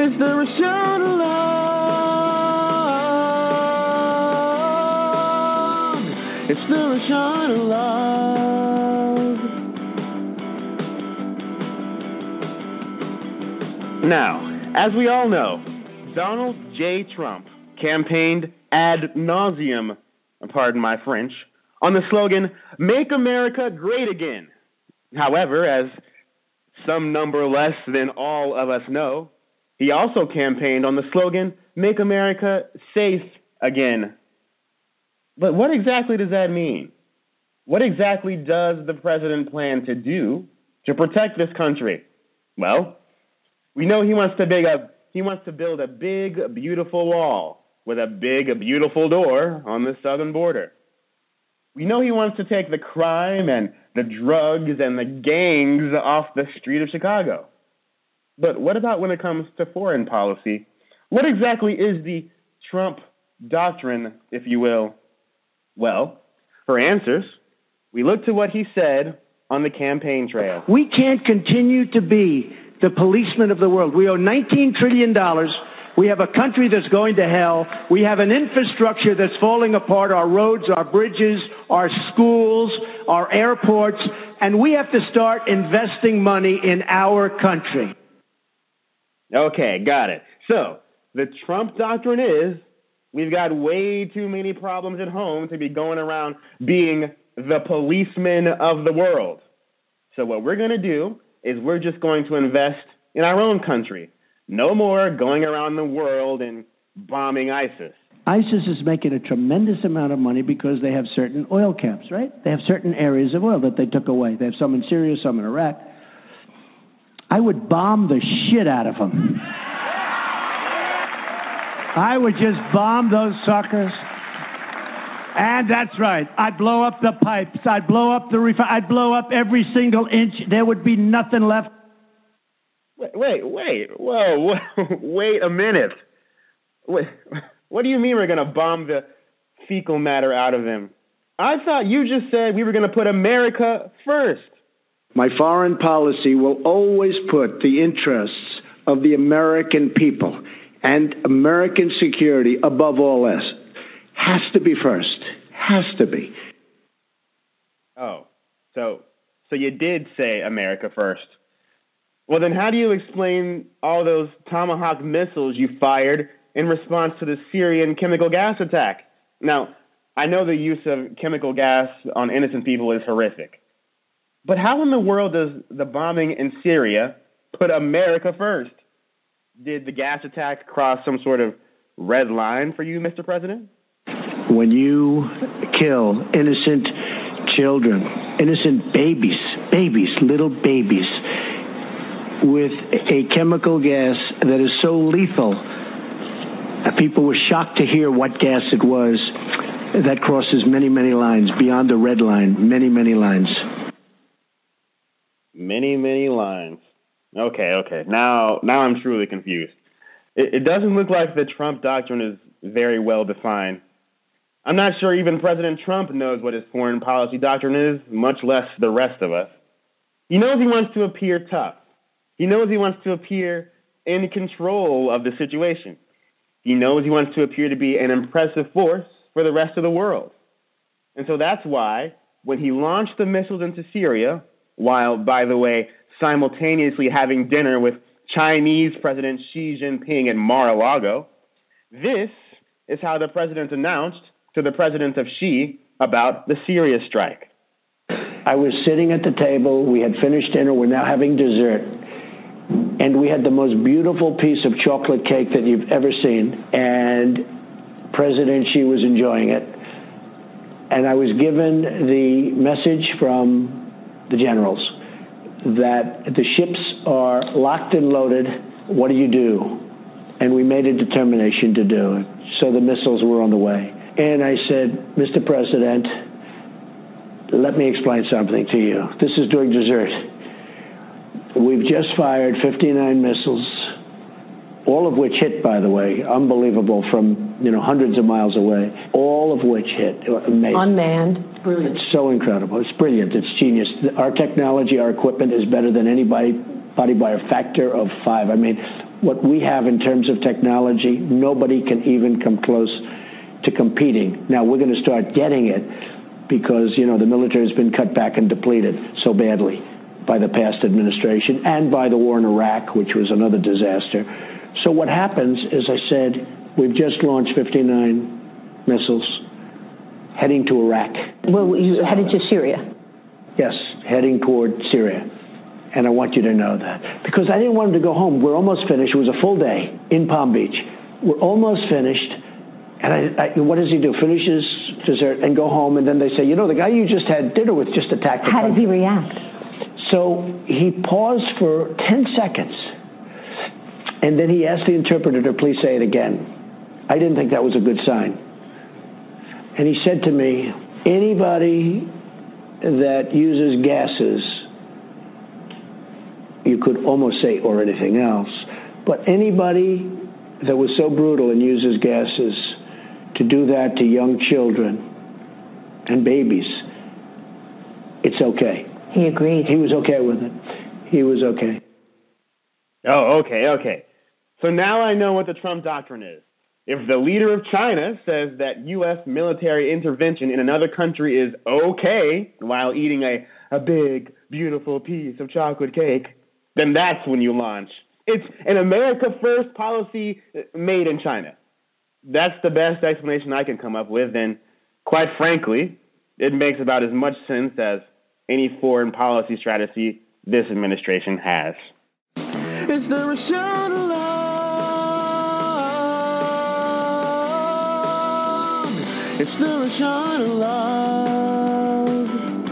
It's the Rashonologue. It's the Rashonologue. Now, as we all know, Donald J. Trump campaigned ad nauseum, pardon my French, on the slogan, Make America Great Again. However, as some number less than all of us know, he also campaigned on the slogan, Make America Safe Again. But what exactly does that mean? What exactly does the president plan to do to protect this country? Well, we know he wants to build a he wants to build a big, beautiful wall with a big, beautiful door on the southern border. We know he wants to take the crime and the drugs and the gangs off the street of Chicago. But what about when it comes to foreign policy? What exactly is the Trump doctrine, if you will? Well, for answers, we look to what he said on the campaign trail. We can't continue to be the policemen of the world. We owe $19 trillion. We have a country that's going to hell. We have an infrastructure that's falling apart our roads, our bridges, our schools, our airports, and we have to start investing money in our country. Okay, got it. So, the Trump doctrine is we've got way too many problems at home to be going around being the policeman of the world. So, what we're going to do is we're just going to invest in our own country. No more going around the world and bombing ISIS. ISIS is making a tremendous amount of money because they have certain oil camps, right? They have certain areas of oil that they took away. They have some in Syria, some in Iraq. I would bomb the shit out of them. I would just bomb those suckers. And that's right. I'd blow up the pipes. I'd blow up the ref- I'd blow up every single inch. There would be nothing left. Wait, wait, wait. Whoa, wait a minute. Wait, what do you mean we're going to bomb the fecal matter out of them? I thought you just said we were going to put America first. My foreign policy will always put the interests of the American people and American security above all else. Has to be first. Has to be. Oh, so so you did say America first. Well, then how do you explain all those Tomahawk missiles you fired in response to the Syrian chemical gas attack? Now, I know the use of chemical gas on innocent people is horrific. But how in the world does the bombing in Syria put America first? Did the gas attack cross some sort of red line for you, Mr. President? When you kill innocent children, innocent babies, babies, little babies, with a chemical gas that is so lethal, people were shocked to hear what gas it was that crosses many, many lines, beyond the red line, many, many lines. Many, many lines. Okay, okay. Now, now I'm truly confused. It, it doesn't look like the Trump doctrine is very well defined. I'm not sure even President Trump knows what his foreign policy doctrine is, much less the rest of us. He knows he wants to appear tough. He knows he wants to appear in control of the situation. He knows he wants to appear to be an impressive force for the rest of the world. And so that's why, when he launched the missiles into Syria, while, by the way, simultaneously having dinner with Chinese President Xi Jinping at Mar a Lago, this is how the president announced to the president of Xi about the Syria strike. I was sitting at the table. We had finished dinner. We're now having dessert. And we had the most beautiful piece of chocolate cake that you've ever seen. And President Xi was enjoying it. And I was given the message from the generals that the ships are locked and loaded. What do you do? And we made a determination to do it. So the missiles were on the way. And I said, Mr. President, let me explain something to you. This is during dessert. We've just fired 59 missiles, all of which hit, by the way, unbelievable from you know hundreds of miles away. All of which hit, amazing. Unmanned, brilliant. It's so incredible. It's brilliant. It's genius. Our technology, our equipment is better than anybody, body by a factor of five. I mean, what we have in terms of technology, nobody can even come close to competing. Now we're going to start getting it because you know the military has been cut back and depleted so badly by the past administration and by the war in Iraq, which was another disaster. So what happens, as I said, we've just launched 59 missiles heading to Iraq. Well, you headed to Syria. Yes, heading toward Syria. And I want you to know that. Because I didn't want him to go home. We're almost finished. It was a full day in Palm Beach. We're almost finished. And I, I, what does he do? Finishes dessert and go home. And then they say, you know, the guy you just had dinner with just attacked the How did he react? So he paused for 10 seconds. And then he asked the interpreter to please say it again. I didn't think that was a good sign. And he said to me, anybody that uses gases, you could almost say, or anything else, but anybody that was so brutal and uses gases to do that to young children and babies, it's okay. He agreed. He was okay with it. He was okay. Oh, okay, okay. So now I know what the Trump doctrine is. If the leader of China says that U.S. military intervention in another country is okay while eating a, a big, beautiful piece of chocolate cake, then that's when you launch. It's an America First policy uh, made in China. That's the best explanation I can come up with, and quite frankly, it makes about as much sense as any foreign policy strategy this administration has. It's the Rashonologue.